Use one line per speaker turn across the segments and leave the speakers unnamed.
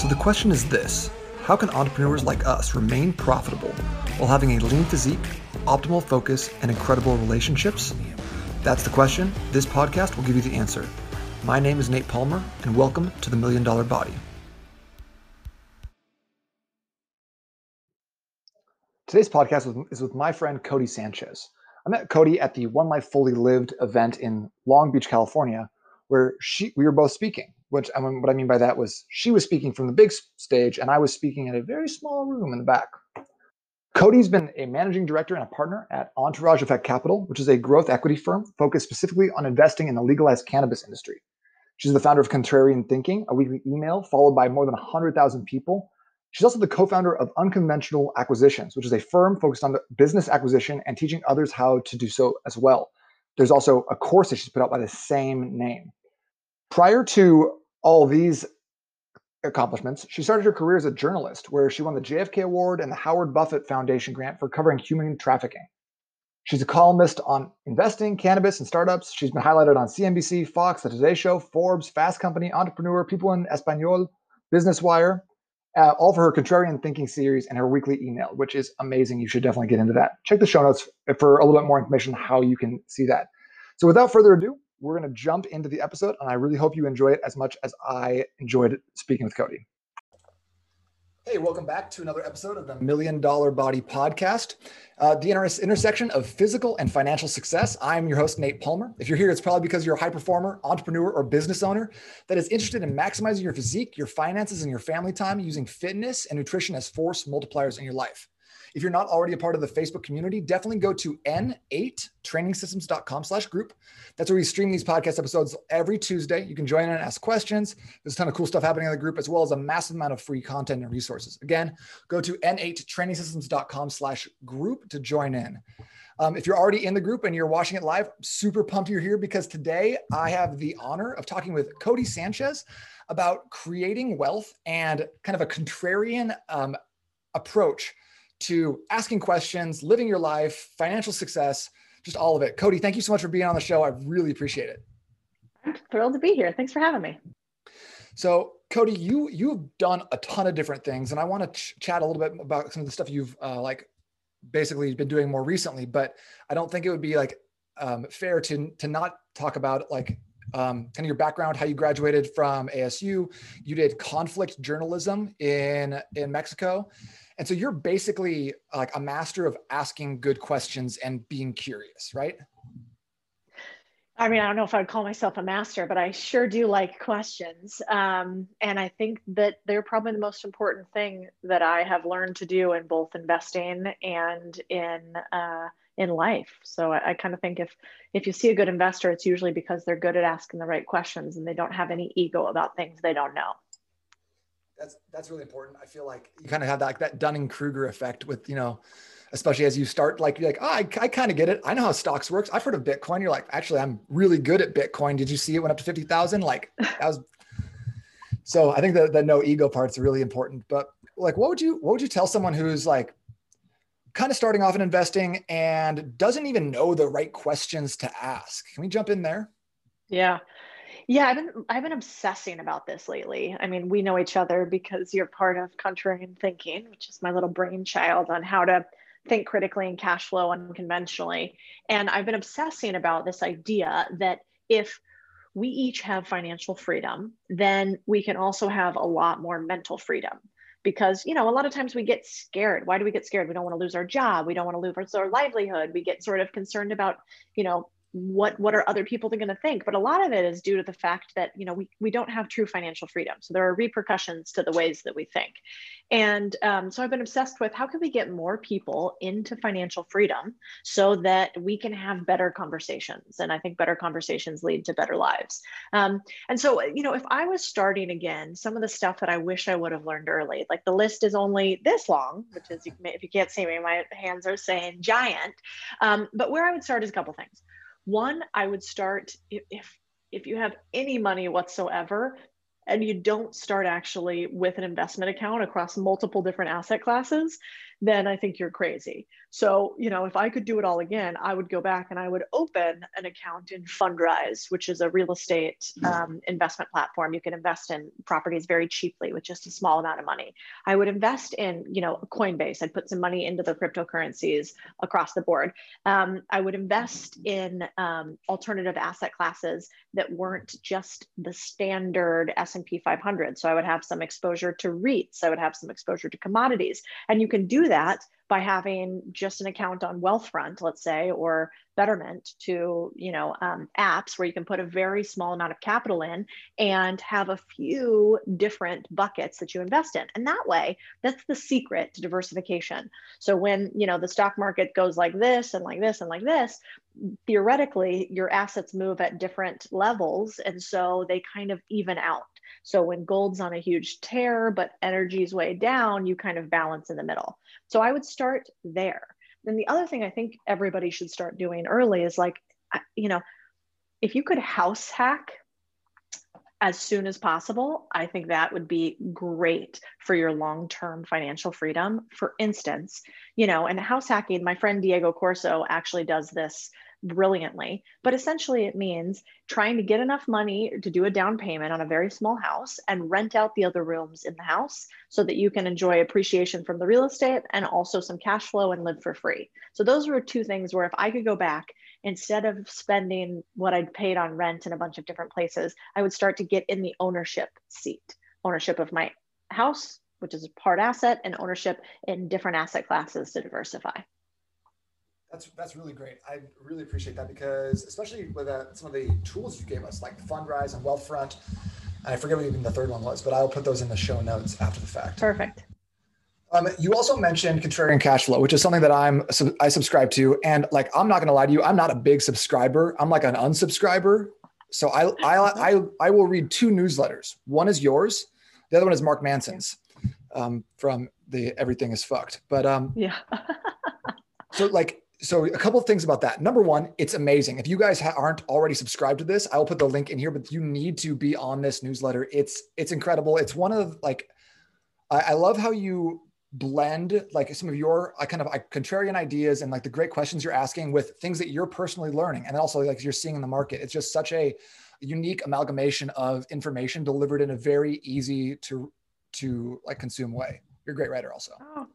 So the question is this How can entrepreneurs like us remain profitable while having a lean physique, optimal focus, and incredible relationships? That's the question. This podcast will give you the answer. My name is Nate Palmer, and welcome to the Million Dollar Body. Today's podcast is with my friend Codie Sanchez. I met Codie at the One Life Fully Lived event in Long Beach, California, where she we were both speaking. Which I mean, what I mean by that was she was speaking from the big stage, and I was speaking in a very small room in the back. Codie's been a managing director and a partner at Entourage Effect Capital, which is a growth equity firm focused specifically on investing in the legalized cannabis industry. She's the founder of Contrarian Thinking, a weekly email followed by more than 100,000 people She's also the co founder of Unconventional Acquisitions, which is a firm focused on business acquisition and teaching others how to do so as well. There's also a course that she's put out by the same name. Prior to all these accomplishments, she started her career as a journalist, where she won the JFK Award and the Howard Buffett Foundation grant for covering human trafficking. She's a columnist on investing, cannabis, and startups. She's been highlighted on CNBC, Fox, The Today Show, Forbes, Fast Company, Entrepreneur, People in Espanol, Business Wire uh, all for her contrarian thinking series and her weekly email, which is amazing. You should definitely get into that. Check the show notes for a little bit more information on how you can see that. So, without further ado, we're going to jump into the episode, and I really hope you enjoy it as much as I enjoyed speaking with Codie. Hey, welcome back to another episode of the Million Dollar Body Podcast, uh, the inter- intersection of physical and financial success. I'm your host, Nate Palmer. If you're here, it's probably because you're a high performer, entrepreneur, or business owner that is interested in maximizing your physique, your finances, and your family time using fitness and nutrition as force multipliers in your life. If you're not already a part of the Facebook community, definitely go to n8trainingsystems.com slash group. That's where we stream these podcast episodes every Tuesday. You can join in and ask questions. There's a ton of cool stuff happening in the group, as well as a massive amount of free content and resources. Again, go to n8trainingsystems.com slash group to join in. Um, if you're already in the group and you're watching it live, super pumped you're here because today I have the honor of talking with Codie Sanchez about creating wealth and kind of a contrarian um, approach to asking questions, living your life, financial success, just all of it. Codie, thank you so much for being on the show. I really appreciate it.
I'm thrilled to be here. Thanks for having me.
So, Codie, you you've done a ton of different things, and I want to ch- chat a little bit about some of the stuff you've uh, like basically been doing more recently. But I don't think it would be like um, fair to to not talk about like um, kind of your background, how you graduated from ASU. You did conflict journalism in in Mexico, and so you're basically like a master of asking good questions and being curious, right?
I mean, I don't know if I'd call myself a master, but I sure do like questions. Um, and I think that they're probably the most important thing that I have learned to do in both investing and in uh, in life. So I, I kind of think if if you see a good investor, it's usually because they're good at asking the right questions and they don't have any ego about things they don't know
that's that's really important. I feel like you kind of have that like that Dunning Kruger effect with you know, especially as you start like you're like oh, I I kind of get it. I know how stocks works. I've heard of Bitcoin. You're like actually I'm really good at Bitcoin. Did you see it went up to fifty thousand? Like that was. so I think that the no ego part's really important. But like, what would you what would you tell someone who's like kind of starting off in investing and doesn't even know the right questions to ask? Can we jump in there?
Yeah. Yeah, I've been I've been obsessing about this lately. I mean, we know each other because you're part of Contrarian Thinking, which is my little brainchild on how to think critically and cash flow unconventionally. And I've been obsessing about this idea that if we each have financial freedom, then we can also have a lot more mental freedom. Because, you know, a lot of times we get scared. Why do we get scared? We don't want to lose our job. We don't want to lose our livelihood. We get sort of concerned about, you know, what what are other people going to think? But a lot of it is due to the fact that you know we, we don't have true financial freedom. So there are repercussions to the ways that we think. And um, so i've been obsessed with how can we get more people into financial freedom so that we can have better conversations. And i think better conversations lead to better lives. Um, and so you know if i was starting again some of the stuff that i wish i would have learned early like the list is only this long which is if you can't see me my hands are saying giant. Um, but where i would start is a couple things one, I would start if if you have any money whatsoever and you don't start actually with an investment account across multiple different asset classes, then I think you're crazy. So, you know, if I could do it all again, I would go back and I would open an account in Fundrise, which is a real estate um, investment platform. You can invest in properties very cheaply with just a small amount of money. I would invest in, you know, Coinbase. I'd put some money into the cryptocurrencies across the board. Um, I would invest in um, alternative asset classes that weren't just the standard S&P 500. So I would have some exposure to REITs. I would have some exposure to commodities. And you can do that by having just an account on Wealthfront, let's say, or Betterment to, you know, um, apps where you can put a very small amount of capital in and have a few different buckets that you invest in. And that way, that's the secret to diversification. So when, you know, the stock market goes like this and like this and like this, theoretically, your assets move at different levels. And so they kind of even out. So when gold's on a huge tear, but energy's way down, you kind of balance in the middle. So I would start there. Then the other thing I think everybody should start doing early is like, you know, if you could house hack as soon as possible, I think that would be great for your long term financial freedom. For instance, you know, and house hacking, my friend Diego Corso actually does this brilliantly. But essentially, it means trying to get enough money to do a down payment on a very small house and rent out the other rooms in the house so that you can enjoy appreciation from the real estate and also some cash flow and live for free. So, those were two things where if I could go back, instead of spending what I'd paid on rent in a bunch of different places, I would start to get in the ownership seat ownership of my house, which is a part asset, and ownership in different asset classes to diversify.
That's that's really great. I really appreciate that because especially with uh, some of the tools you gave us, like Fundrise and Wealthfront. And I forget what even the third one was, but I'll put those in the show notes after the fact.
Perfect.
Um, you also mentioned contrarian cash flow, which is something that I'm I subscribe to, and like I'm not going to lie to you, I'm not a big subscriber. I'm like an unsubscriber. So I I I I will read two newsletters. One is yours, the other one is Mark Manson's um, from the Everything Is Fucked. But um,
yeah.
so like so a couple of things about that. Number one, it's amazing. If you guys ha- aren't already subscribed to this, I will put the link in here. But you need to be on this newsletter. It's it's incredible. It's one of like, I, I love how you blend like some of your uh, kind of contrarian ideas and like the great questions you're asking with things that you're personally learning, and also like you're seeing in the market. It's just such a unique amalgamation of information delivered in a very easy to to like consume way. You're a great writer, also.
Oh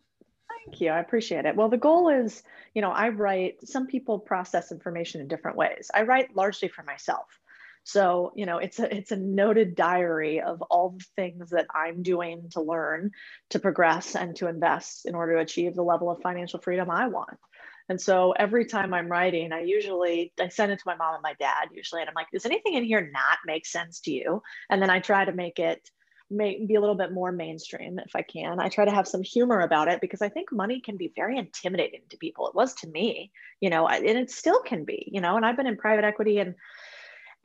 Thank you. I appreciate it. Well, the goal is, you know, I write, some people process information in different ways. I write largely for myself. So, you know, it's a it's a noted diary of all the things that I'm doing to learn, to progress and to invest in order to achieve the level of financial freedom I want. And so every time I'm writing, I usually I send it to my mom and my dad usually and I'm like, does anything in here not make sense to you? And then I try to make it may be a little bit more mainstream if I can. I try to have some humor about it because I think money can be very intimidating to people. It was to me, you know, and it still can be, you know, and I've been in private equity and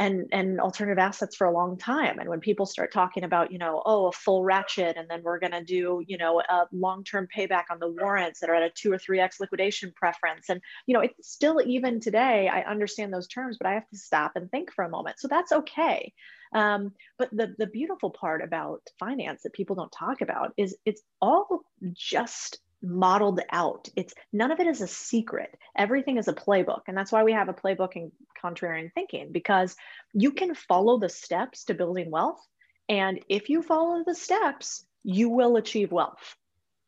and and alternative assets for a long time and when people start talking about you know oh a full ratchet and then we're going to do you know a long-term payback on the warrants that are at a 2 or 3x liquidation preference and you know it's still even today i understand those terms but i have to stop and think for a moment so that's okay um, but the, the beautiful part about finance that people don't talk about is it's all just modeled out. It's none of it is a secret. Everything is a playbook. And that's why we have a playbook in contrarian thinking, because you can follow the steps to building wealth. And if you follow the steps, you will achieve wealth.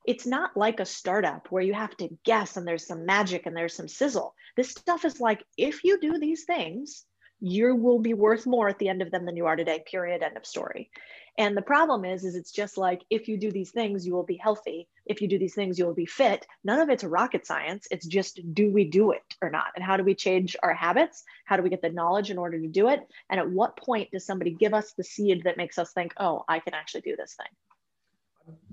It's not like a startup where you have to guess and there's some magic and there's some sizzle. This stuff is like if you do these things, you will be worth more at the end of them than you are today period end of story. And the problem is is it's just like if you do these things you will be healthy. If you do these things you will be fit. None of it's rocket science. It's just do we do it or not? And how do we change our habits? How do we get the knowledge in order to do it? And at what point does somebody give us the seed that makes us think oh i can actually do this thing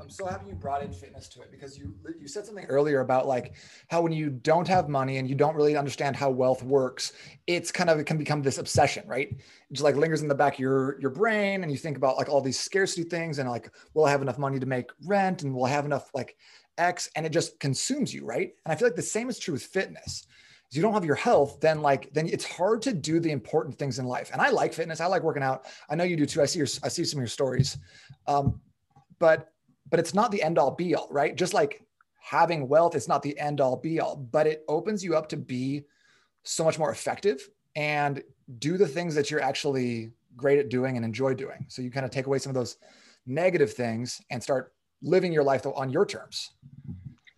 I'm so happy you brought in fitness to it because you you said something earlier about like how when you don't have money and you don't really understand how wealth works, it's kind of it can become this obsession, right? It just like lingers in the back of your your brain and you think about like all these scarcity things and like will I have enough money to make rent and will I have enough like X and it just consumes you, right? And I feel like the same is true with fitness. If you don't have your health, then like then it's hard to do the important things in life. And I like fitness. I like working out. I know you do too. I see your I see some of your stories. Um, but but it's not the end all be all, right? Just like having wealth is not the end all be all, but it opens you up to be so much more effective and do the things that you're actually great at doing and enjoy doing. So you kind of take away some of those negative things and start living your life on your terms.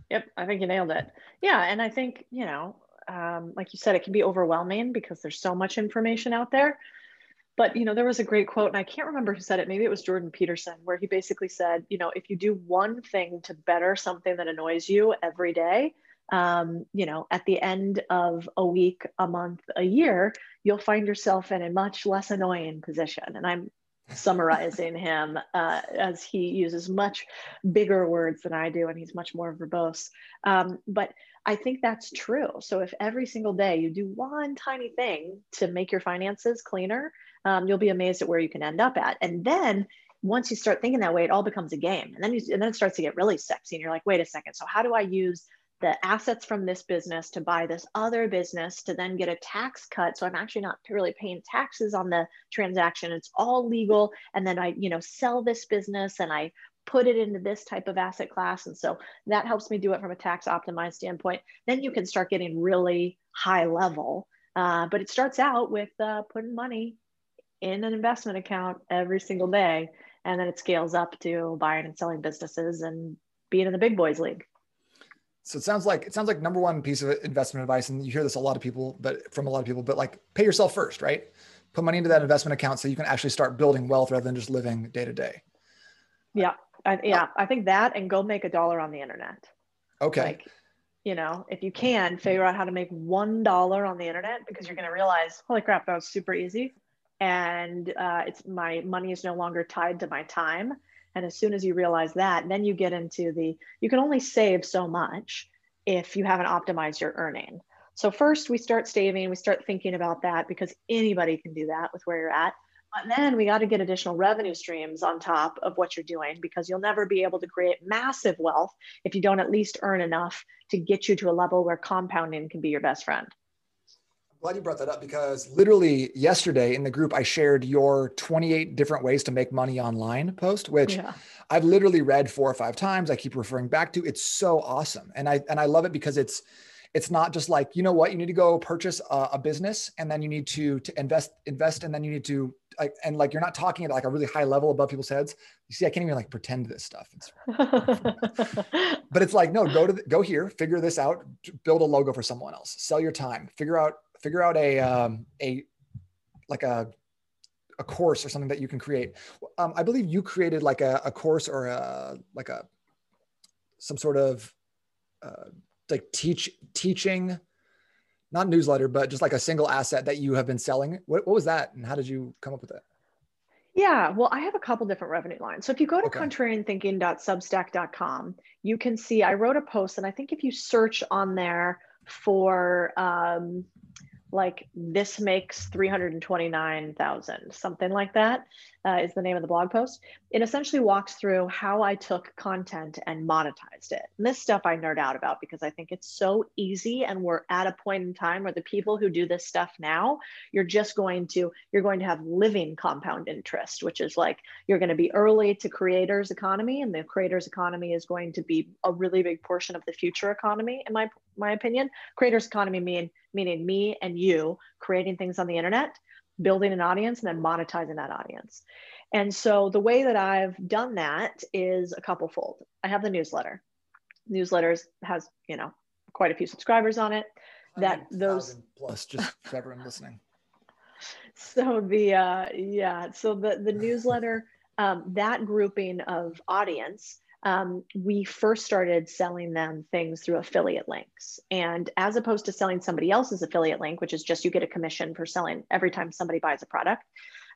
Yep, I think you nailed it. Yeah, and I think, you know, um, like you said, it can be overwhelming because there's so much information out there. But you know, there was a great quote, and I can't remember who said it. Maybe it was Jordan Peterson, where he basically said, you know, if you do one thing to better something that annoys you every day, um, you know, at the end of a week, a month, a year, you'll find yourself in a much less annoying position. And I'm summarizing him uh, as he uses much bigger words than I do, and he's much more verbose. Um, but I think that's true. So if every single day you do one tiny thing to make your finances cleaner, um, you'll be amazed at where you can end up at. And then once you start thinking that way, it all becomes a game. And then you, and then it starts to get really sexy. And you're like, wait a second. So how do I use the assets from this business to buy this other business to then get a tax cut so i'm actually not really paying taxes on the transaction it's all legal and then i you know sell this business and i put it into this type of asset class. And so that helps me do it from a tax optimized standpoint. Then you can start getting really high level. Uh, but it starts out with uh, putting money in an investment account every single day. And then it scales up to buying and selling businesses and being in the big boys league.
So it sounds like it sounds like number one piece of investment advice, and you hear this a lot of people, but from a lot of people, but like pay yourself first, right? Put money into that investment account so you can actually start building wealth rather than just living day to day.
Yeah, I, yeah, I think that, and go make a dollar on the internet.
Okay. Like,
you know, if you can figure out how to make one dollar on the internet, because you're going to realize, holy crap, that was super easy, and uh, it's my money is no longer tied to my time and as soon as you realize that, then you get into the, you can only save so much if you haven't optimized your earning. So first we start saving, we start thinking about that because anybody can do that with where you're at. But then we got to get additional revenue streams on top of what you're doing because you'll never be able to create massive wealth if you don't at least earn enough to get you to a level where compounding can be your best friend I'm
glad you brought that up because literally yesterday in the group I shared your 28 different ways to make money online post, which yeah. I've literally read four or five times. I keep referring back to. It's so awesome, and I and I love it because it's it's not just like you know what you need to go purchase a, a business and then you need to to invest invest and then you need to like and like you're not talking at like a really high level above people's heads. You see, I can't even like pretend this stuff. It's, but it's like no, go to the, go here, figure this out, build a logo for someone else, sell your time, figure out figure out a um, a like a a course or something that you can create. Um, I believe you created like a, a course or a like a some sort of uh, like teach teaching, not newsletter, but just like a single asset that you have been selling. What, what was that, and how did you come up with it?
Yeah, well, I have a couple different revenue lines. So if you go to okay. contrarianthinking.substack.com, you can see I wrote a post, and I think if you search on there for um, like this makes 329,000, something like that uh, is the name of the blog post. It essentially walks through how I took content and monetized it. And this stuff I nerd out about because I think it's so easy. And we're at a point in time where the people who do this stuff now, you're just going to, you're going to have living compound interest, which is like you're going to be early to creators economy. And the creators economy is going to be a really big portion of the future economy, in my, my opinion. Creators economy mean meaning me and you creating things on the internet building an audience and then monetizing that audience. And so the way that I've done that is a couple fold. I have the newsletter. Newsletters has, you know, quite a few subscribers on it. That those
plus just for everyone listening.
So the uh yeah, so the the newsletter um, that grouping of audience um, we first started selling them things through affiliate links. And as opposed to selling somebody else's affiliate link, which is just you get a commission for selling every time somebody buys a product,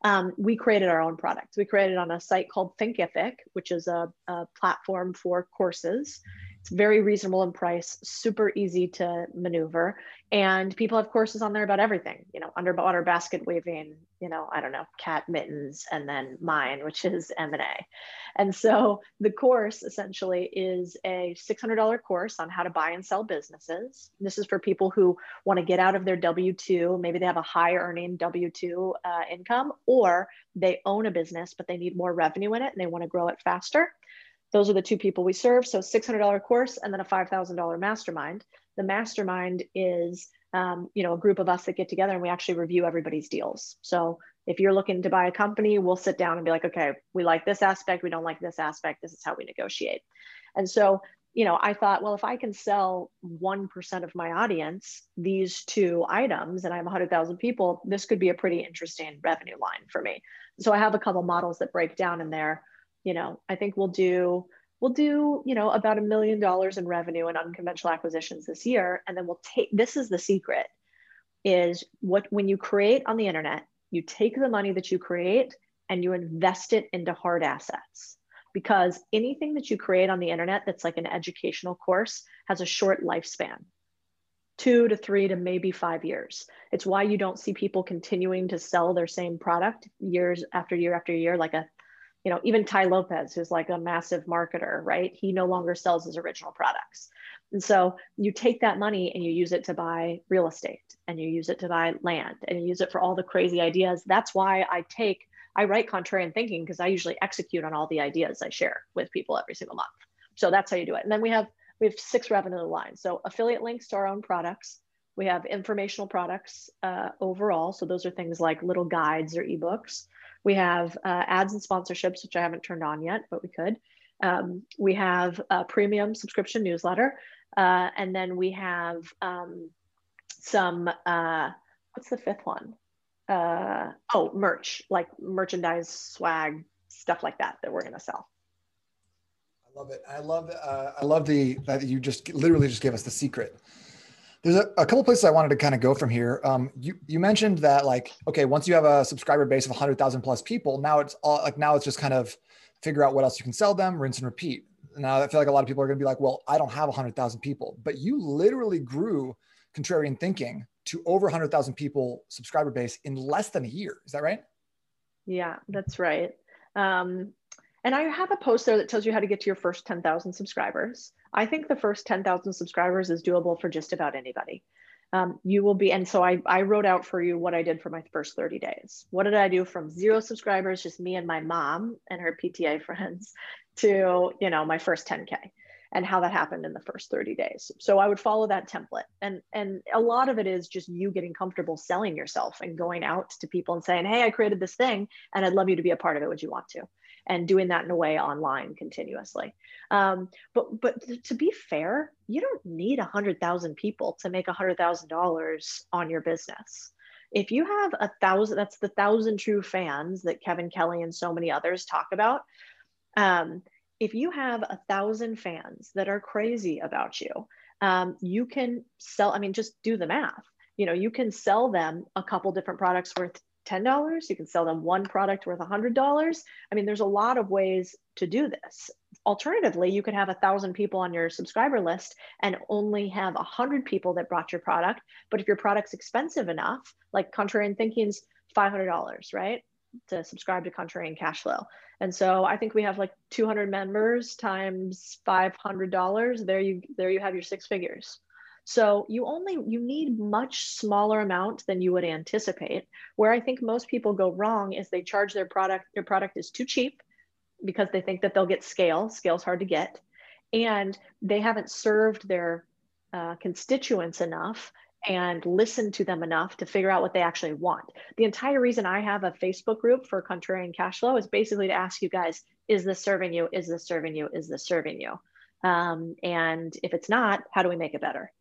um, we created our own product. We created on a site called Thinkific, which is a, a platform for courses. It's very reasonable in price, super easy to maneuver. And people have courses on there about everything, you know, underwater basket weaving, you know, I don't know, cat mittens, and then mine, which is M&A. And so the course essentially is a $600 course on how to buy and sell businesses. This is for people who want to get out of their W-2. Maybe they have a high earning W-2 uh, income, or they own a business, but they need more revenue in it and they want to grow it faster Those are the two people we serve. So $600 course and then a $5,000 mastermind. The mastermind is um, you know, a group of us that get together and we actually review everybody's deals. So if you're looking to buy a company, we'll sit down and be like, okay, we like this aspect, we don't like this aspect. This is how we negotiate. And so, you know, I thought, well, if I can sell 1% of my audience these two items and I have 100,000 people, this could be a pretty interesting revenue line for me. So I have a couple models that break down in there. You know, I think we'll do we'll do you know about a million dollars in revenue and unconventional acquisitions this year. And then we'll take this is the secret is what when you create on the internet you take the money that you create and you invest it into hard assets. Because anything that you create on the internet that's like an educational course has a short lifespan two to three to maybe five years. It's why you don't see people continuing to sell their same product years after year after year like a you know, even Tai Lopez, who's like a massive marketer, right? He no longer sells his original products. And so you take that money and you use it to buy real estate and you use it to buy land and you use it for all the crazy ideas. That's why I take, I write contrarian thinking because I usually execute on all the ideas I share with people every single month. So that's how you do it. And then we have we have six revenue lines. So affiliate links to our own products. We have informational products uh, overall. So those are things like little guides or ebooks. We have uh, ads and sponsorships, which I haven't turned on yet, but we could. Um, we have a premium subscription newsletter. Uh, and then we have um, some, uh, what's the fifth one? Uh, oh, merch, like merchandise, swag, stuff like that, that we're going to sell.
I love it. I love, uh, I love the, that you just literally just gave us the secret there's a, a couple places I wanted to kind of go from here. Um, you you mentioned that like okay, once you have a subscriber base of 100,000 plus people, now it's all like now it's just kind of figure out what else you can sell them, rinse and repeat. Now I feel like a lot of people are going to be like, well, I don't have 100,000 people, but you literally grew contrarian thinking to over 100,000 people subscriber base in less than a year. Is that right?
Yeah, that's right. Um, and I have a post there that tells you how to get to your first 10,000 subscribers. I think the first 10,000 subscribers is doable for just about anybody. Um, you will be, and so I, I wrote out for you what I did for my first 30 days. What did I do from zero subscribers, just me and my mom and her PTA friends, to you know my first 10k, and how that happened in the first 30 days. So I would follow that template, and and a lot of it is just you getting comfortable selling yourself and going out to people and saying, hey, I created this thing, and I'd love you to be a part of it. Would you want to? And doing that in a way online continuously. Um, but but to be fair, you don't need a hundred thousand people to make a hundred thousand dollars on your business. If you have a thousand, that's the thousand true fans that Kevin Kelly and so many others talk about. Um, if you have a thousand fans that are crazy about you, um, you can sell. I mean, just do the math. You know, you can sell them a couple different products worth $10. You can sell them one product worth $100. I mean, there's a lot of ways to do this. Alternatively, you could have a thousand people on your subscriber list and only have a hundred people that bought your product. But if your product's expensive enough, like Contrarian Thinking's $500, right? To subscribe to Contrarian Cash Flow. And so I think we have like 200 members times $500. There you, there you have your six figures. So you only you need much smaller amount than you would anticipate. Where I think most people go wrong is they charge their product, their product is too cheap because they think that they'll get scale. Scale's hard to get. And they haven't served their uh, constituents enough and listened to them enough to figure out what they actually want. The entire reason I have a Facebook group for Contrarian Cash Flow is basically to ask you guys, is this serving you? Is this serving you? Is this serving you? Um, and if it's not, how do we make it better?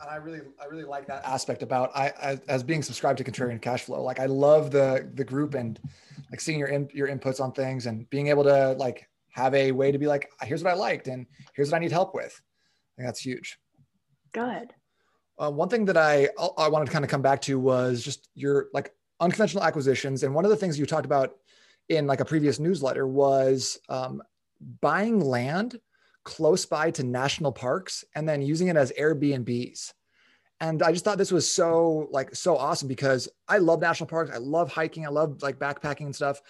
And I really, I really like that aspect about I, I, as being subscribed to Contrarian Cash Flow. Like I love the the group and like seeing your in, your inputs on things and being able to like have a way to be like, here's what I liked and here's what I need help with. I think that's huge.
Good.
Uh, one thing that I I wanted to kind of come back to was just your like unconventional acquisitions, and one of the things you talked about in like a previous newsletter was um, buying land close by to national parks and then using it as Airbnbs. And I just thought this was so like so awesome because I love national parks. I love hiking. I love like backpacking and stuff.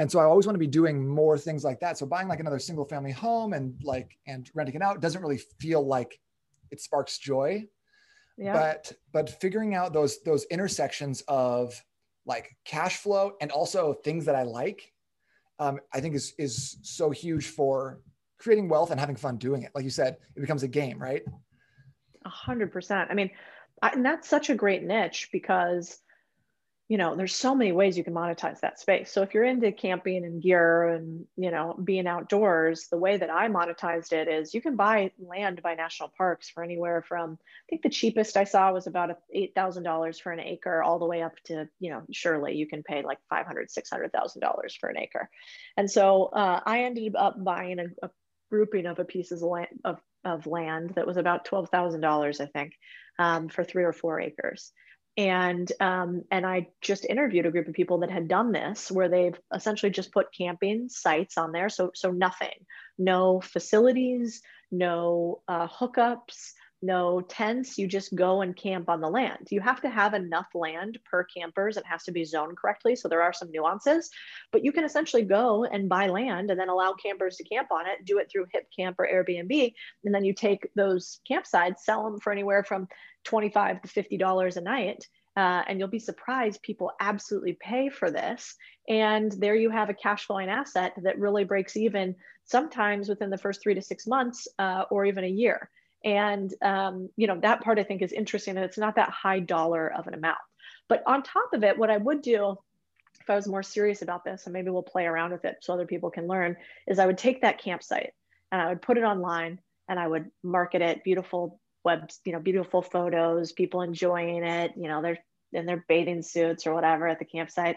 And so I always want to be doing more things like that. So buying like another single family home and like and renting it out doesn't really feel like it sparks joy. Yeah. But but figuring out those those intersections of like cash flow and also things that I like um, I think is is so huge for creating wealth and having fun doing it. Like you said, it becomes a game, right?
A hundred percent. I mean, I, and that's such a great niche because you know there's so many ways you can monetize that space so if you're into camping and gear and you know being outdoors the way that i monetized it is you can buy land by national parks for anywhere from i think the cheapest i saw was about $8000 for an acre all the way up to you know surely you can pay like $500 $600000 for an acre and so uh, i ended up buying a, a grouping of a pieces of land, of, of land that was about $12000 i think um, for three or four acres and um, and I just interviewed a group of people that had done this, where they've essentially just put camping sites on there. So so nothing, no facilities, no uh, hookups, no tents. You just go and camp on the land. You have to have enough land per campers. It has to be zoned correctly. So there are some nuances, but you can essentially go and buy land and then allow campers to camp on it. Do it through Hip Camp or Airbnb, and then you take those campsites, sell them for anywhere from 25 to 50 dollars a night uh, and you'll be surprised people absolutely pay for this and there you have a cash flowing asset that really breaks even sometimes within the first three to six months uh, or even a year and um, you know that part i think is interesting and it's not that high dollar of an amount but on top of it what i would do if i was more serious about this and maybe we'll play around with it so other people can learn is i would take that campsite and i would put it online and i would market it beautiful web, you know, beautiful photos, people enjoying it, you know, they're in their bathing suits or whatever at the campsite.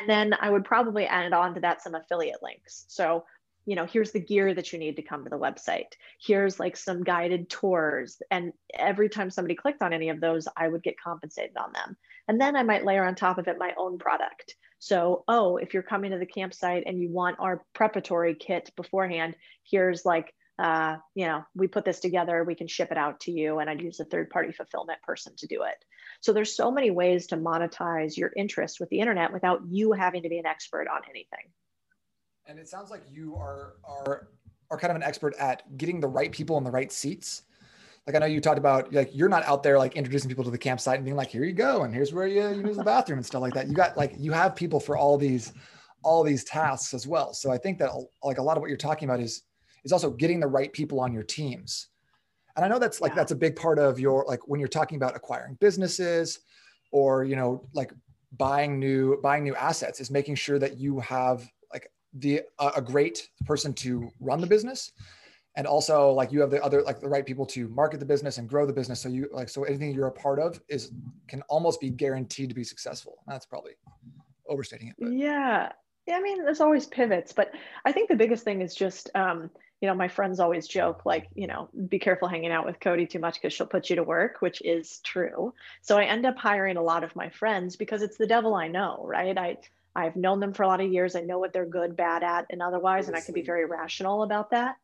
And then I would probably add on to that some affiliate links. So, you know, here's the gear that you need to come to the website. Here's like some guided tours. And every time somebody clicked on any of those, I would get compensated on them. And then I might layer on top of it my own product. So, oh, if you're coming to the campsite and you want our preparatory kit beforehand, here's like uh, you know, we put this together, we can ship it out to you, and I'd use a third party fulfillment person to do it. So there's so many ways to monetize your interest with the internet without you having to be an expert on anything.
And it sounds like you are are are kind of an expert at getting the right people in the right seats. Like I know you talked about like you're not out there like introducing people to the campsite and being like, here you go, and here's where you, you use the bathroom and stuff like that. You got like you have people for all these all these tasks as well. So I think that like a lot of what you're talking about is is also getting the right people on your teams. And I know that's like yeah. that's a big part of your like when you're talking about acquiring businesses or you know like buying new buying new assets is making sure that you have the a great person to run the business and also like you have the other like the right people to market the business and grow the business so you like so anything you're a part of is can almost be guaranteed to be successful that's probably overstating it
but. yeah yeah i mean there's always pivots but i think the biggest thing is just um you know, my friends always joke, like, you know, be careful hanging out with Codie too much because she'll put you to work, which is true. So I end up hiring a lot of my friends because it's the devil I know, right? I I've known them for a lot of years. I know what they're good, bad at, and otherwise, and I can be very rational about that.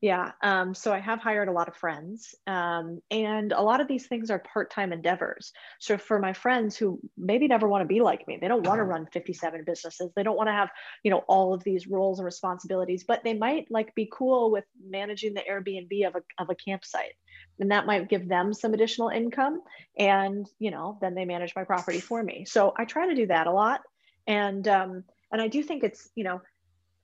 Yeah. Um, so I have hired a lot of friends, um, and a lot of these things are part-time endeavors. So for my friends who maybe never want to be like me, they don't want to run 57 businesses. They don't want to have, you know, all of these roles and responsibilities, but they might like be cool with managing the Airbnb of a of a campsite, and that might give them some additional income. And you know, then they manage my property for me. So I try to do that a lot, and um, and I do think it's you know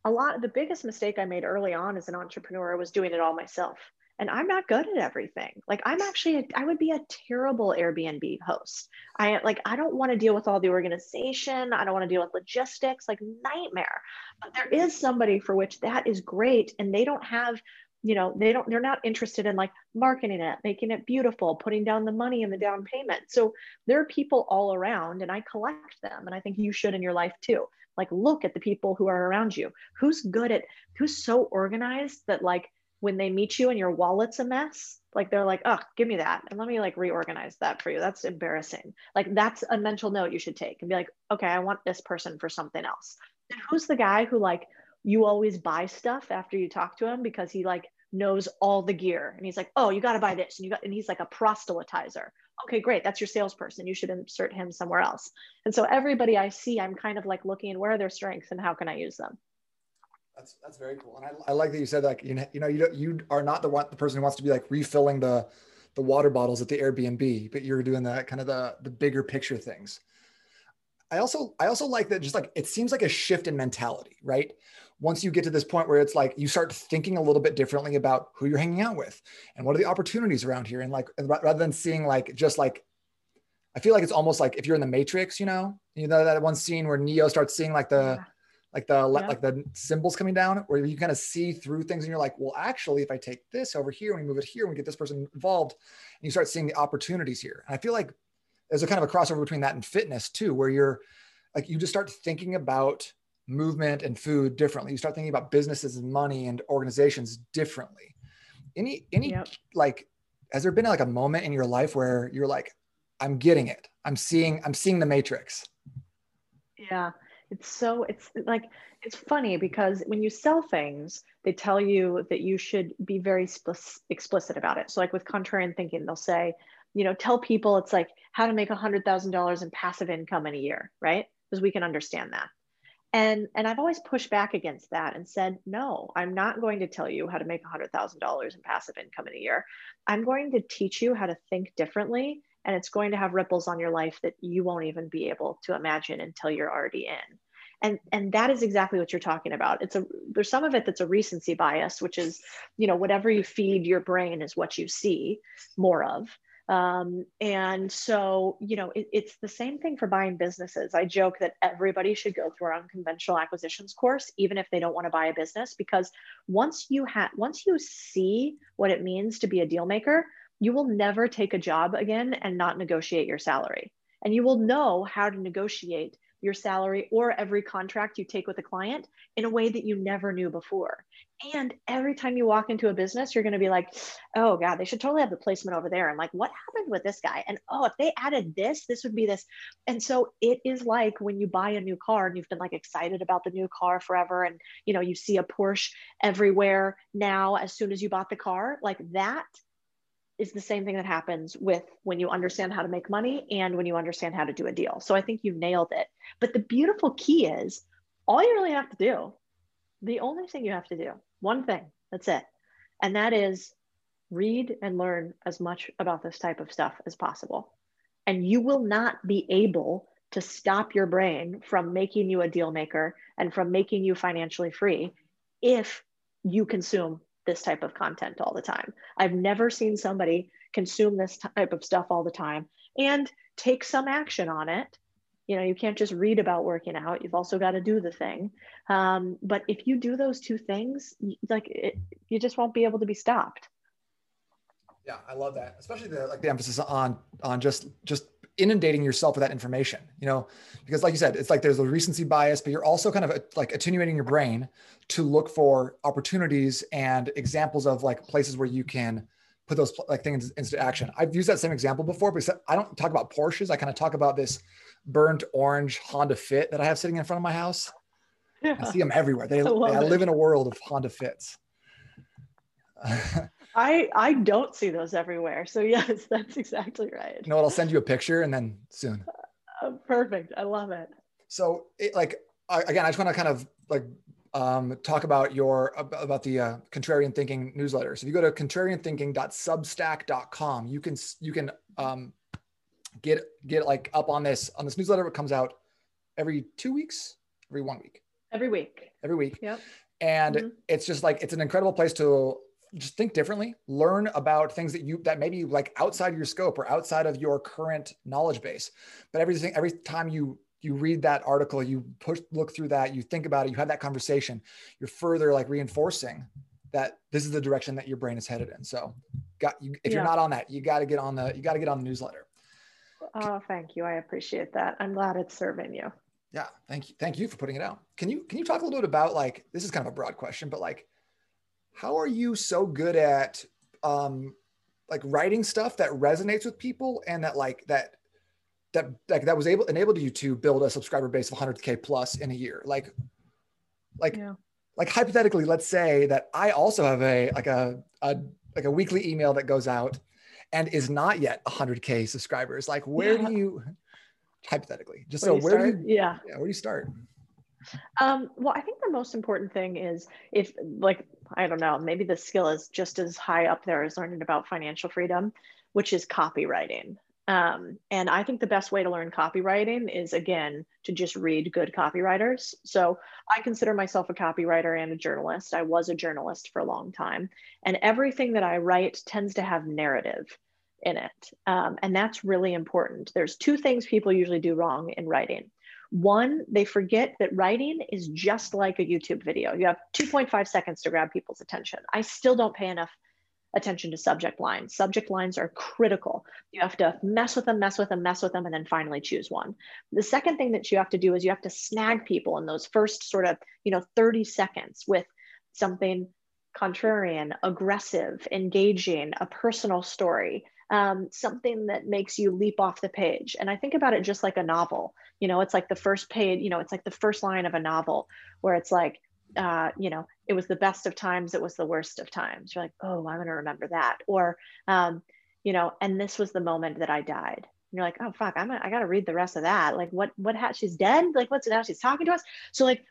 a lot the biggest mistake i made early on as an entrepreneur was doing it all myself. And i'm not good at everything. Like i'm actually a, I would be a terrible airbnb host. I like i don't want to deal with all the organization. I don't want to deal with logistics like nightmare. But there is somebody for which that is great and they don't have you know they don't they're not interested in like marketing it making it beautiful putting down the money in the down payment. So there are people all around and i collect them and i think you should in your life too. Like look at the people who are around you. Who's good at who's so organized that like when they meet you and your wallet's a mess like they're like oh give me that and let me like reorganize that for you. That's embarrassing. Like that's a mental note you should take and be like okay i want this person for something else. And who's the guy who like you always buy stuff after you talk to him because he like knows all the gear. And he's like oh you got to buy this. And you got and he's like a proselytizer. Okay great. That's your salesperson. You should insert him somewhere else. And so everybody i see i'm kind of like looking where are their strengths and how can i use them?
That's that's very cool. And i, I like that you said like you know you know you, you are not the one the person who wants to be like refilling the the water bottles at the airbnb but you're doing that kind of the the bigger picture things. I also I also like that just like it seems like a shift in mentality, right? Once you get to this point where it's like you start thinking a little bit differently about who you're hanging out with and what are the opportunities around here and like rather than seeing like just like I feel like it's almost like if you're in the Matrix, you know, you know that one scene where Neo starts seeing like the yeah. like the yeah. like the symbols coming down, where you kind of see through things, and you're like, well, actually, if I take this over here and we move it here and we get this person involved, and you start seeing the opportunities here. And I feel like there's a kind of a crossover between that and fitness too, where you're like you just start thinking about movement and food differently. You start thinking about businesses and money and organizations differently. Any any yep. like has there been like a moment in your life where you're like I'm getting it. I'm seeing I'm seeing the matrix.
Yeah. It's so it's like it's funny because when you sell things, they tell you that you should be very explicit about it. So like with contrarian thinking, they'll say, you know, tell people it's like how to make a hundred thousand dollars in passive income in a year, right? Because we can understand that. And and I've always pushed back against that and said, no, I'm not going to tell you how to make hundred thousand dollars in passive income in a year. I'm going to teach you how to think differently and it's going to have ripples on your life that you won't even be able to imagine until you're already in. And and that is exactly what you're talking about. It's a there's some of it that's a recency bias which is you know whatever you feed your brain is what you see more of um, and so you know it, it's the same thing for buying businesses i joke that everybody should go through our unconventional acquisitions course even if they don't want to buy a business because once you have once you see what it means to be a deal maker you will never take a job again and not negotiate your salary. And you will know how to negotiate your salary or every contract you take with a client in a way that you never knew before. And every time you walk into a business, you're going to be like, oh, God, they should totally have the placement over there. And like, what happened with this guy? And oh, if they added this, this would be this. And so it is like when you buy a new car and you've been like excited about the new car forever. And, you know, you see a Porsche everywhere now as soon as you bought the car, like that is the same thing that happens with when you understand how to make money and when you understand how to do a deal. So I think you nailed it. But the beautiful key is all you really have to do, the only thing you have to do, one thing, that's it. And that is read and learn as much about this type of stuff as possible. And you will not be able to stop your brain from making you a deal maker and from making you financially free if you consume this type of content all the time. I've never seen somebody consume this type of stuff all the time and take some action on it. You know, you can't just read about working out. You've also got to do the thing. Um, but if you do those two things, like it, you just won't be able to be stopped.
Yeah, I love that, especially the like the emphasis on on just just inundating yourself with that information, you know, because like you said, it's like there's a recency bias, but you're also kind of uh, like attenuating your brain to look for opportunities and examples of like places where you can put those like things into action. I've used that same example before, but I don't talk about Porsches. I kind of talk about this burnt orange Honda Fit that I have sitting in front of my house. Yeah. I see them everywhere. They, I, I live in a world of Honda Fits.
I I don't see those everywhere. So yes, that's exactly right.
You know what? I'll send you a picture and then soon.
Uh, perfect. I love it.
So it, like I, again, I just want to kind of like um, talk about your about the uh, contrarian thinking newsletter. So if you go to contrarianthinking.substack.com, you can you can um, get get like up on this on this newsletter. It comes out every two weeks, every one week,
every week,
every week.
Yep.
And mm-hmm. it's just like it's an incredible place to just think differently. Learn about things that you that maybe like outside your scope or outside of your current knowledge base. But everything every time you you read that article you push look through that you think about it you have that conversation you're further like reinforcing that this is the direction that your brain is headed in. So got you if yeah. you're not on that you got to get on the you got to get on the newsletter.
Oh thank you. I appreciate that. I'm glad it's serving you.
Yeah thank you thank you for putting it out. Can you can you talk a little bit about like this is kind of a broad question but like how are you so good at um, like writing stuff that resonates with people and that like that that like that was able enabled you to build a subscriber base of 100k plus in a year like like yeah. like hypothetically let's say that i also have a like a, a like a weekly email that goes out and is not yet 100k subscribers like where yeah. do you hypothetically just where so where
start?
do you
yeah.
yeah where do you start
um, well, I think the most important thing is if, like, I don't know, maybe the skill is just as high up there as learning about financial freedom, which is copywriting. Um, and I think the best way to learn copywriting is again to just read good copywriters. So I consider myself a copywriter and a journalist. I was a journalist for a long time, and everything that I write tends to have narrative in it. Um, and that's really important. There's two things people usually do wrong in writing. One, they forget that writing is just like a YouTube video. You have 2.5 seconds to grab people's attention. I still don't pay enough attention to subject lines. Subject lines are critical. You have to mess with them, mess with them, mess with them, and then finally choose one. The second thing that you have to do is you have to snag people in those first sort of, you know, 30 seconds with something contrarian, aggressive, engaging, a personal story, um, something that makes you leap off the page. And I think about it just like a novel. You know, it's like the first page, you know, it's like the first line of a novel where it's like, uh, you know, it was the best of times, it was the worst of times. You're like, oh, I'm going to remember that. Or, um, you know, and this was the moment that I died. And you're like, oh fuck, I'm I got to read the rest of that. Like, what what ha- she's dead? Like, what's now she's talking to us? So like,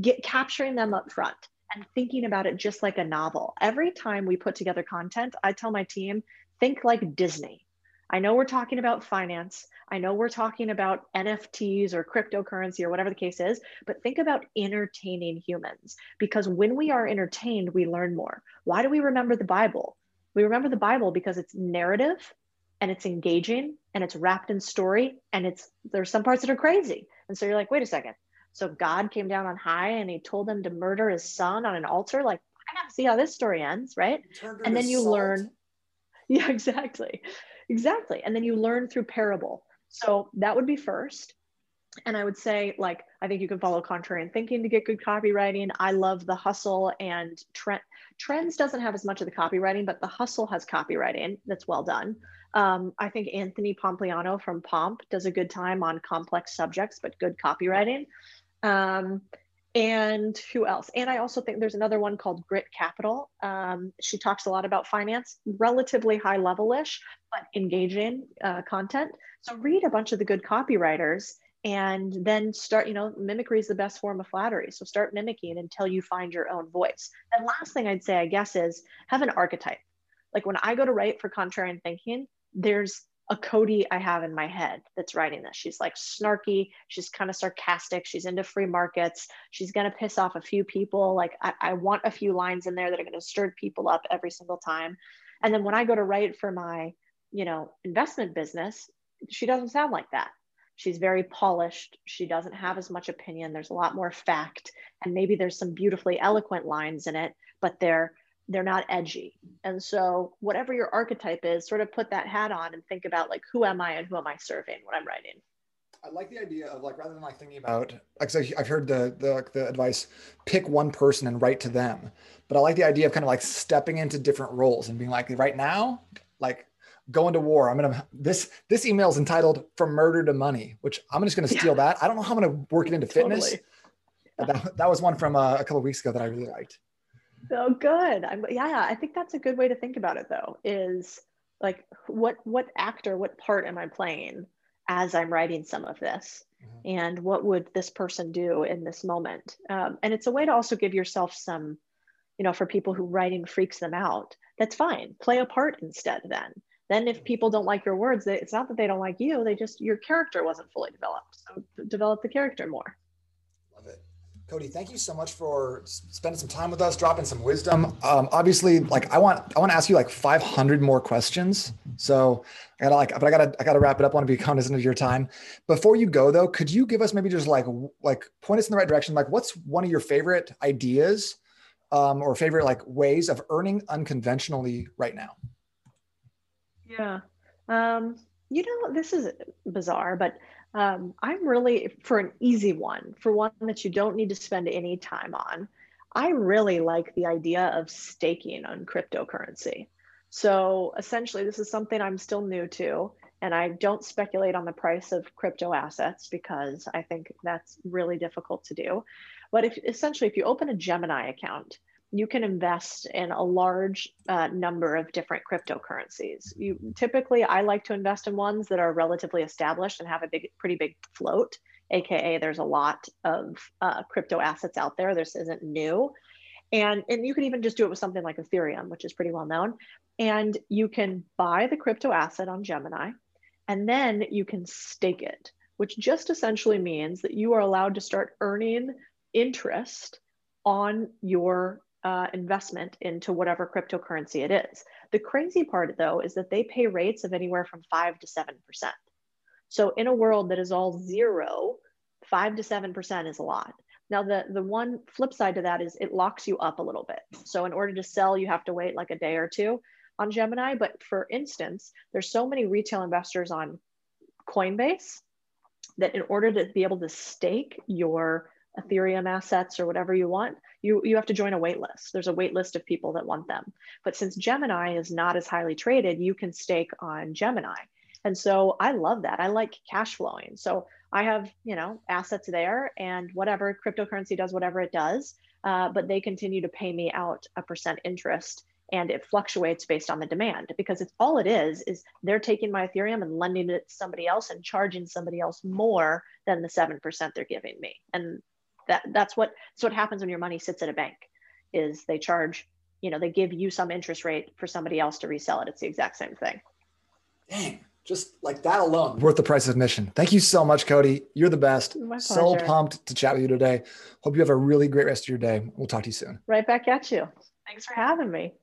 get capturing them up front and thinking about it just like a novel. Every time we put together content, I tell my team, think like Disney. I know we're talking about finance. I know we're talking about NFTs or cryptocurrency or whatever the case is, but think about entertaining humans because when we are entertained, we learn more. Why do we remember the Bible? We remember the Bible because it's narrative and it's engaging and it's wrapped in story and it's there's some parts that are crazy. And so you're like, wait a second. So God came down on high and he told them to murder his son on an altar. Like, I gotta see how this story ends, right? And then you salt. learn. Yeah, exactly. Exactly. And then you learn through parable. So that would be first. And I would say, like, I think you can follow contrarian thinking to get good copywriting. I love the hustle and trend. Trends doesn't have as much of the copywriting, but the hustle has copywriting that's well done. Um, I think Anthony Pompliano from Pomp does a good time on complex subjects, but good copywriting. Um, and who else? And I also think there's another one called Grit Capital. Um, she talks a lot about finance, relatively high level ish, but engaging uh, content. So read a bunch of the good copywriters and then start, you know, mimicry is the best form of flattery. So start mimicking until you find your own voice. And last thing I'd say, I guess, is have an archetype. Like when I go to write for contrarian thinking, there's a Codie I have in my head that's writing this. She's like snarky. She's kind of sarcastic. She's into free markets. She's going to piss off a few people. Like, I, I want a few lines in there that are going to stir people up every single time. And then when I go to write for my, you know, investment business, she doesn't sound like that. She's very polished. She doesn't have as much opinion. There's a lot more fact. And maybe there's some beautifully eloquent lines in it, but they're they're not edgy. And so whatever your archetype is, sort of put that hat on and think about like who am I and who am I serving when I'm writing.
I like the idea of like rather than like thinking about like so I've heard the, the the advice pick one person and write to them, but I like the idea of kind of like stepping into different roles and being like right now like going to war. I'm gonna this this email is entitled "From Murder to Money," which I'm just gonna steal yeah. that. I don't know how I'm gonna work it into fitness. Totally. That, that was one from uh, a couple weeks ago that I really liked.
Oh, good. I'm, yeah, I think that's a good way to think about it, though. Is like, what what actor, what part am I playing as I'm writing some of this, mm-hmm. and what would this person do in this moment? Um, and it's a way to also give yourself some, you know, for people who writing freaks them out. That's fine. Play a part instead. Then, then if mm-hmm. people don't like your words, it's not that they don't like you. They just your character wasn't fully developed. So develop the character more.
Codie, thank you so much for spending some time with us, dropping some wisdom. Um, obviously, like I want, I want to ask you like 500 more questions. So I gotta like, but I gotta, I gotta wrap it up. I want to be cognizant of your time. Before you go though, could you give us maybe just like, like point us in the right direction? Like, what's one of your favorite ideas um, or favorite like ways of earning unconventionally right now?
Yeah. Um, you know, this is bizarre, but um, I'm really for an easy one, for one that you don't need to spend any time on. I really like the idea of staking on cryptocurrency. So essentially, this is something I'm still new to, and I don't speculate on the price of crypto assets because I think that's really difficult to do. But if essentially, if you open a Gemini account, you can invest in a large uh, number of different cryptocurrencies. You typically, I like to invest in ones that are relatively established and have a big, pretty big float. AKA, there's a lot of uh, crypto assets out there. This isn't new, and and you can even just do it with something like Ethereum, which is pretty well known. And you can buy the crypto asset on Gemini, And then you can stake it, which just essentially means that you are allowed to start earning interest on your uh, investment into whatever cryptocurrency it is. The crazy part, though, is that they pay rates of anywhere from 5 to 7%. So, in a world that is all zero, five to 7% is a lot. Now, the, the one flip side to that is it locks you up a little bit. So, in order to sell, you have to wait like a day or two on Gemini. But for instance, there's so many retail investors on Coinbase that in order to be able to stake your Ethereum assets or whatever you want, you, you have to join a wait list. There's a wait list of people that want them. But since Gemini is not as highly traded, you can stake on Gemini. And so I love that. I like cash flowing. So I have, you know, assets there and whatever cryptocurrency does whatever it does, uh, but they continue to pay me out a percent interest and it fluctuates based on the demand because it's all it is is they're taking my ethereum and lending it to somebody else and charging somebody else more than the 7% they're giving me and that that's what that's what happens when your money sits at a bank is they charge you know they give you some interest rate for somebody else to resell it. It's the exact same thing.
Dang just like that alone. Worth the price of admission. Thank you so much Codie. You're the best. So pumped to chat with you today. Hope you have a really great rest of your day. We'll talk to you soon.
Right back at you. Thanks for having me